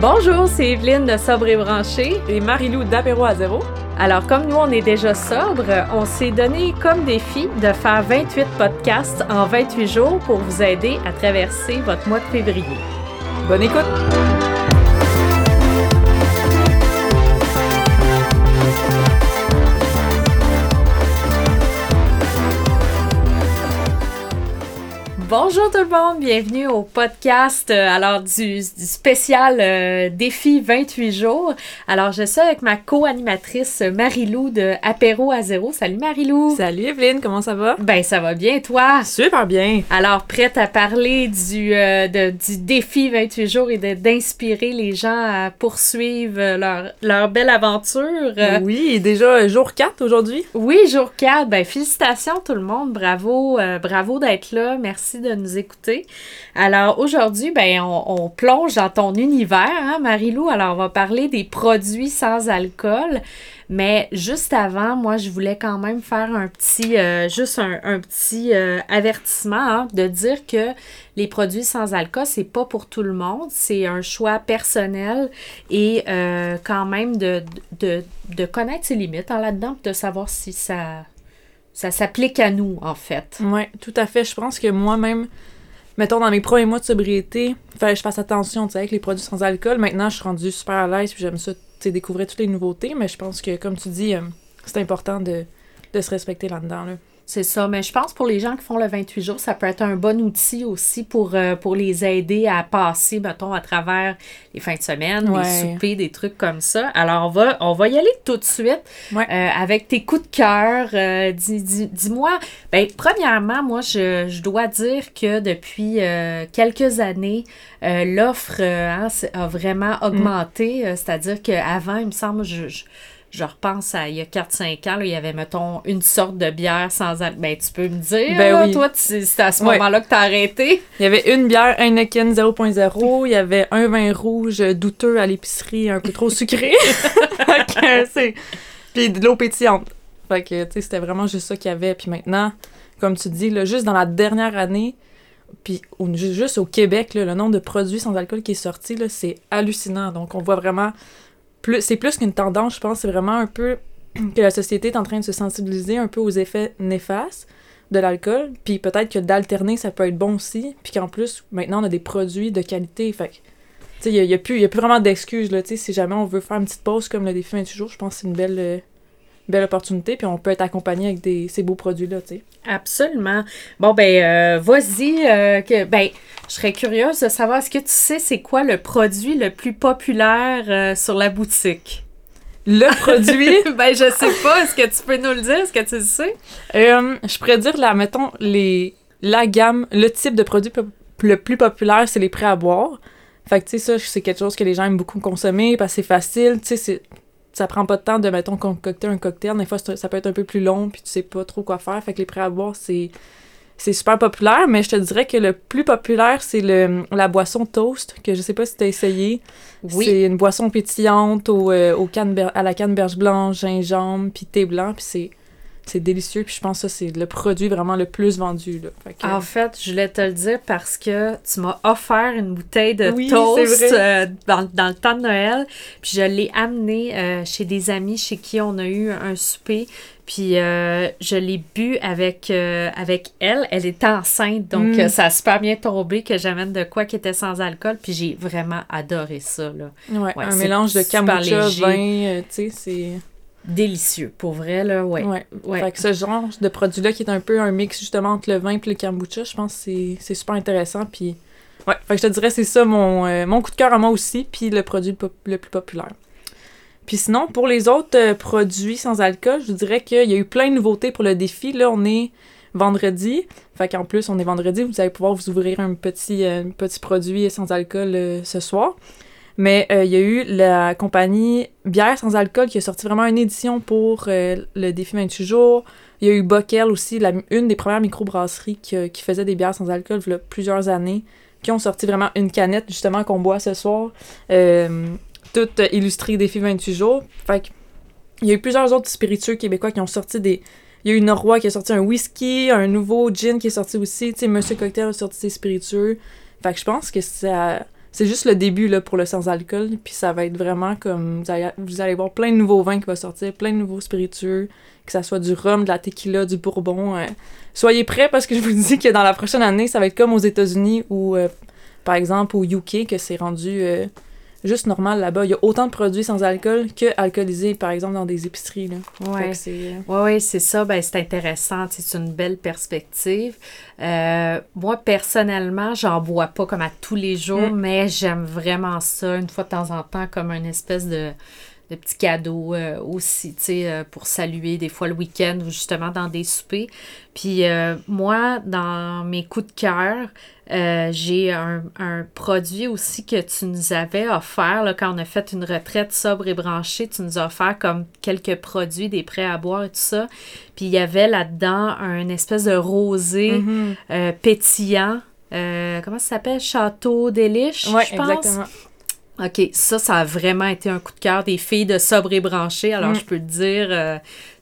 Bonjour, c'est Evelyne de Sobre et Branché. Et Marilou d'Apéro à zéro. Alors, comme nous, on est déjà sobre, on s'est donné comme défi de faire 28 podcasts en 28 jours pour vous aider à traverser votre mois de février. Bonne écoute! Bonjour tout le monde, bienvenue au podcast euh, alors du, spécial euh, défi 28 jours. Alors je suis avec ma co-animatrice Marilou de Apéro à zéro. Salut Marilou. Salut Evelyne, comment ça va? Ben ça va bien toi? Super bien. Alors prête à parler du, euh, du défi 28 jours et d'inspirer les gens à poursuivre leur, leur belle aventure. Oui, déjà jour 4 aujourd'hui. Oui, jour 4. Ben félicitations tout le monde, bravo, bravo d'être là, merci de nous écouter. Alors aujourd'hui, ben, on, plonge dans ton univers, hein, Marilou. Alors on va parler des produits sans alcool. Mais juste avant, moi, je voulais quand même faire un petit, euh, juste un, petit euh, avertissement hein, de dire que les produits sans alcool, c'est pas pour tout le monde. C'est un choix personnel et euh, quand même de, connaître ses limites hein, là-dedans, de savoir si ça, ça s'applique à nous, en fait. Oui, tout à fait. Je pense que moi-même, mettons, dans mes premiers mois de sobriété, fallait que je fasse attention, tu sais, avec les produits sans alcool. Maintenant, je suis rendue super à l'aise, puis j'aime ça, tu sais, découvrir toutes les nouveautés, mais je pense que, comme tu dis, euh, c'est important de, de se respecter là-dedans, là. C'est ça, mais je pense pour les gens qui font le 28 jours, ça peut être un bon outil aussi pour, euh, pour les aider à passer, mettons, à travers les fins de semaine, les soupers, des trucs comme ça. Alors, on va, on va y aller tout de suite euh, avec tes coups de cœur. Euh, dis-moi, ben, premièrement, moi, je, dois dire que depuis quelques années, l'offre hein, a vraiment augmenté. C'est-à-dire qu'avant, il me semble, je je repense à il y a 4-5 ans, il y avait, mettons, une sorte de bière sans alcool. Ben, tu peux me dire, ben toi, c'est à ce moment-là que tu as arrêté. Il y avait une bière Heineken 0.0, il y avait un vin rouge douteux à l'épicerie, un peu trop sucré. Puis de l'eau pétillante. Fait que, tu sais, c'était vraiment juste ça qu'il y avait. Puis maintenant, comme tu dis, là, juste dans la dernière année, puis juste au Québec, le nombre de produits sans alcool qui est sorti, c'est hallucinant. Donc, on voit vraiment c'est plus qu'une tendance, je pense, c'est vraiment un peu que la société est en train de se sensibiliser un peu aux effets néfastes de l'alcool, puis peut-être que d'alterner, ça peut être bon aussi, puis qu'en plus, maintenant, on a des produits de qualité, fait tu sais, il n'y a, plus, a plus vraiment d'excuses, là, tu sais, si jamais on veut faire une petite pause comme le défi 28 jours, je pense que c'est une belle, euh, belle opportunité, puis on peut être accompagné avec des, ces beaux produits-là, tu sais. Absolument. Bon, ben, euh, vas-y, euh, que, ben, je serais curieuse de savoir, est-ce que tu sais c'est quoi le produit le plus populaire euh, sur la boutique? Le produit? ben, je sais pas. Est-ce que tu peux nous le dire? Est-ce que tu le sais? je pourrais dire, là, mettons, les, la gamme, le type de produit le plus populaire, c'est les prêts à boire. Fait que, tu sais, ça, c'est quelque chose que les gens aiment beaucoup consommer parce que c'est facile. Tu sais, ça prend pas de temps de, mettons, concocter un cocktail. Des fois, ça peut être un peu plus long, puis tu sais pas trop quoi faire. Fait que les prêts à boire, c'est c'est super populaire, mais je te dirais que le plus populaire, c'est le la boisson toast, que je sais pas si tu as essayé. Oui. C'est une boisson pétillante au, euh, au à la canneberge blanche, gingembre, puis thé blanc, puis c'est c'est délicieux, puis je pense que ça, c'est le produit vraiment le plus vendu. Là. En fait, je voulais te le dire parce que tu m'as offert une bouteille de toast euh, dans, dans, le temps de Noël, puis je l'ai amené euh, chez des amis chez qui on a eu un souper, puis euh, je l'ai bu avec, avec elle. Elle était enceinte, donc mm. ça a super bien tombé que j'amène de quoi qui était sans alcool. Puis j'ai vraiment adoré ça. Là. Ouais, un mélange de kombucha, vin, tu sais, c'est délicieux, pour vrai, là, ouais. ouais. Fait que ce genre de produit-là qui est un peu un mix justement entre le vin et le kombucha, je pense que c'est super intéressant, puis ouais, fait que je te dirais c'est ça mon, euh, mon coup de cœur à moi aussi, puis le produit le, plus populaire. Puis sinon, pour les autres euh, produits sans alcool, je dirais qu'il y a eu plein de nouveautés pour le défi. Là, on est vendredi. Fait qu'en plus, on est vendredi, vous allez pouvoir vous ouvrir un petit, euh, petit produit sans alcool ce soir. Mais euh, il y a eu la compagnie Bière sans alcool qui a sorti vraiment une édition pour euh, le défi 28 jours. Il y a eu Bockel aussi, une des premières microbrasseries qui, euh, qui faisait des bières sans alcool il y a plusieurs années, qui ont sorti vraiment une canette justement qu'on boit ce soir, toute illustrée défi 28 jours. Fait il y a eu plusieurs autres spiritueux québécois qui ont sorti des. Il y a eu Norrois qui a sorti un whisky, un nouveau gin qui est sorti aussi. Tu Monsieur Cocktail a sorti ses spiritueux. Fait que je pense que ça c'est juste le début là, pour le sans-alcool. Puis ça va être vraiment comme. Vous allez, vous allez voir plein de nouveaux vins qui vont sortir, plein de nouveaux spiritueux, que ça soit du rhum, de la tequila, du bourbon. Euh. soyez prêts parce que je vous dis que dans la prochaine année, ça va être comme aux États-Unis ou euh, par exemple au UK, que c'est rendu juste normal là-bas. Il y a autant de produits sans alcool que alcoolisés, par exemple, dans des épiceries. Là. Ouais. c'est... Ouais, ouais, c'est ça. Ben, c'est intéressant. C'est une belle perspective. Euh, moi, personnellement, j'en bois pas comme à tous les jours, mm. mais j'aime vraiment ça, une fois de temps en temps, comme une espèce de de petits cadeaux euh, aussi, tu sais, euh, pour saluer des fois le week-end ou justement dans des soupers. Puis moi, dans mes coups de cœur, j'ai un, produit aussi que tu nous avais offert là, quand on a fait une retraite sobre et branchée. Tu nous as offert comme quelques produits, des prêts à boire et tout ça. Puis il y avait là-dedans un espèce de rosé mm-hmm. pétillant. comment ça s'appelle? Château d'Éliche, je pense? exactement. OK, ça, ça a vraiment été un coup de cœur des filles de Sobre et Branché. Alors, mm. je peux te dire, euh,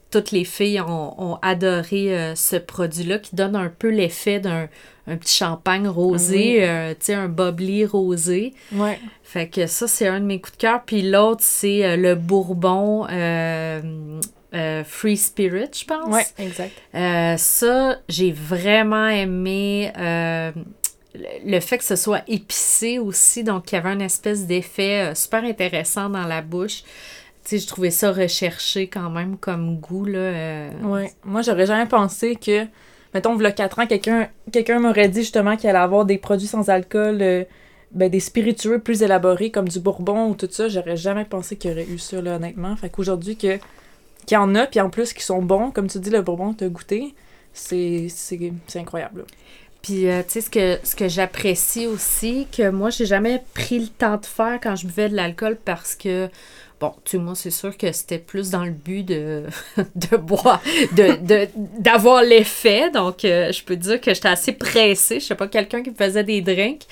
toutes les filles ont, adoré euh, ce produit-là qui donne un peu l'effet d'un petit champagne rosé, euh, tu sais, un bubbly rosé. Ouais. Fait que ça, c'est un de mes coups de cœur. Puis l'autre, c'est le bourbon Free Spirit, je pense. Oui, exact. ça, j'ai vraiment aimé le fait que ce soit épicé aussi, donc il y avait un espèce d'effet euh, super intéressant dans la bouche. Tu sais, je trouvais ça recherché quand même comme goût, là. Euh. Moi, j'aurais jamais pensé que, mettons, a 4 ans, quelqu'un quelqu'un m'aurait dit justement qu'il allait avoir des produits sans alcool, euh, ben, des spiritueux plus élaborés, comme du bourbon ou tout ça. J'aurais jamais pensé qu'il y aurait eu ça, là, honnêtement. Fait qu'aujourd'hui, que, qu'il y en a, puis en plus, qui sont bons, comme tu dis, le bourbon, tu as goûté, c'est incroyable. Puis, euh, tu sais, ce que, ce que j'apprécie aussi, que moi, j'ai jamais pris le temps de faire quand je buvais de l'alcool parce que Bon, tu sais, moi, c'est sûr que c'était plus dans le but de, de boire, de, d'avoir l'effet. Donc, euh, je peux dire que j'étais assez pressée. Je sais pas, quelqu'un qui faisait des drinks.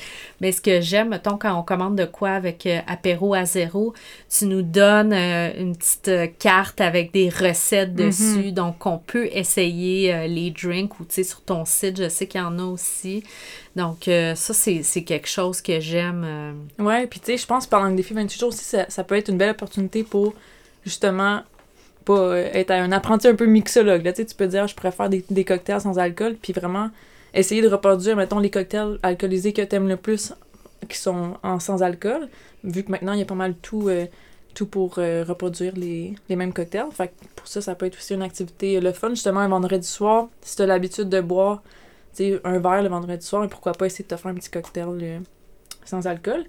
Mais ce que j'aime, mettons, quand on commande de quoi avec euh, apéro à zéro, tu nous donnes euh, une petite carte avec des recettes mm-hmm. dessus. Donc, on peut essayer les drinks ou, tu sais, sur ton site, je sais qu'il y en a aussi. Donc, euh, ça, c'est quelque chose que j'aime. Euh. Ouais, puis tu sais, je pense pendant le défi 28 jours aussi, ça, peut être une belle opportunité pour justement pas euh, être un apprenti un peu mixologue. Là, tu peux dire, je préfère des, des cocktails sans alcool, puis vraiment essayer de reproduire, mettons, les cocktails alcoolisés que tu aimes le plus qui sont en sans alcool, vu que maintenant, il y a pas mal tout, tout pour reproduire les, les, mêmes cocktails. Fait que pour ça, ça peut être aussi une activité le fun. Justement, un vendredi soir, si tu as l'habitude de boire un verre le vendredi soir et pourquoi pas essayer de te faire un petit cocktail euh, sans alcool.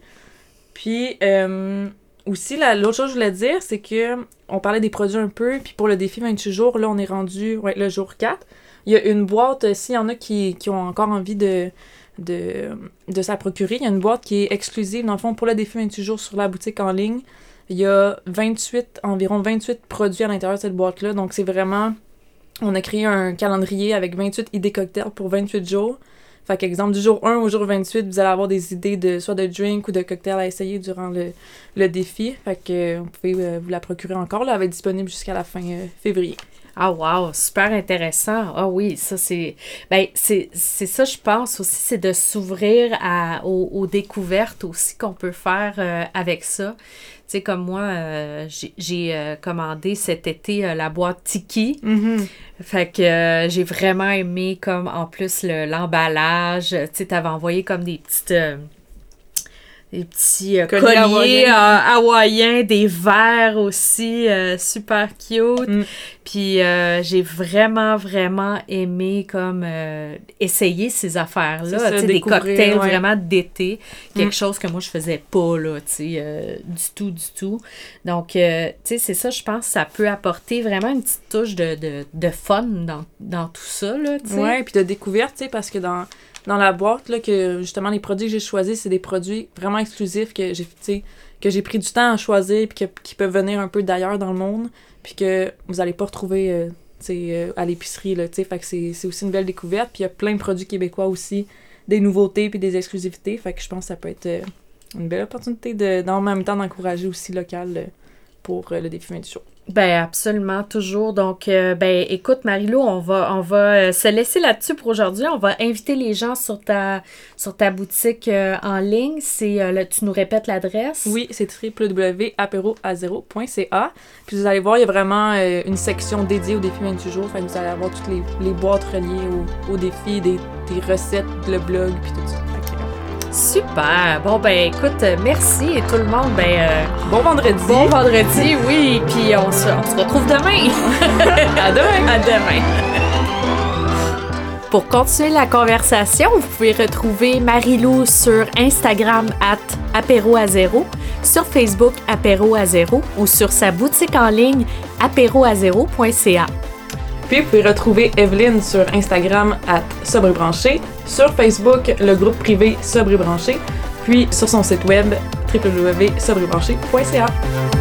Puis euh, aussi, l'autre chose que je voulais dire, c'est que on parlait des produits un peu, puis pour le défi 28 jours, là, on est rendu ouais, le jour 4. Il y a une boîte, euh, s'il y en a qui, ont encore envie de, de, de procurer, il y a une boîte qui est exclusive, dans le fond, pour le défi 28 jours sur la boutique en ligne. Il y a 28, environ 28 produits à l'intérieur de cette boîte-là, donc c'est vraiment on a créé un calendrier avec 28 idées cocktails pour 28 jours. Fait qu'exemple, du jour 1 au jour 28, vous allez avoir des idées de soit de drink ou de cocktail à essayer durant le, défi. Fait que vous pouvez euh, vous la procurer encore. Là, elle va être disponible jusqu'à la fin euh, février. Ah wow, super intéressant. Ah oui, ça c'est ben c'est ça je pense aussi c'est de s'ouvrir à aux, découvertes aussi qu'on peut faire euh, avec ça. Tu sais comme moi euh, j'ai euh, commandé cet été la boîte Tiki. Mm-hmm. Fait que j'ai vraiment aimé comme en plus l'emballage, tu sais tu avais envoyé comme des petites des petits euh, colliers, euh, hawaïens. des verres aussi, euh, super cute. Mm. Puis j'ai vraiment, vraiment aimé comme essayer ces affaires-là, des cocktails vraiment d'été, quelque mm. chose que moi je faisais pas, là, du tout, du tout. Donc, tu sais, c'est ça, je pense, ça peut apporter vraiment une petite touche de, de, de fun dans, dans tout ça, là, tu sais. Ouais, puis de découverte, tu sais, parce que dans dans la boîte, là, que justement, les produits que j'ai choisis, c'est des produits vraiment exclusifs que j'ai que j'ai pris du temps à choisir puis qui peuvent venir un peu d'ailleurs dans le monde puis que vous allez pas retrouver euh, euh, à l'épicerie là fait que c'est aussi une belle découverte puis il y a plein de produits québécois aussi des nouveautés puis des exclusivités. Fait que je pense que ça peut être euh, une belle opportunité de dans même temps d'encourager aussi local pour le défi 20 jours. Ben absolument, toujours. Donc, euh, ben écoute, Marilou, on va, on va euh, se laisser là-dessus pour aujourd'hui. On va inviter les gens sur ta, sur ta boutique euh, en ligne. C'est, tu nous répètes l'adresse? Oui, c'est www.apéroazero.ca. Puis vous allez voir, il y a vraiment une section dédiée au défi 28 jours. Enfin, vous allez avoir toutes les, les boîtes reliées au, au défi, des, des recettes, le blog, puis tout ça. Super. Bon, ben écoute, merci et tout le monde, ben... Euh, bon vendredi. Bon vendredi, oui. Puis on se, on se retrouve demain. à demain. À demain. Pour continuer la conversation, vous pouvez retrouver Marilou sur Instagram at apéro à zéro, sur Facebook apéro à zéro ou sur sa boutique en ligne apéroazéro.ca. Puis vous pouvez retrouver Evelyne sur Instagram à Sobrebranché, sur Facebook le groupe privé Sobrebranché, puis sur son site web www.sobrebranché.ca.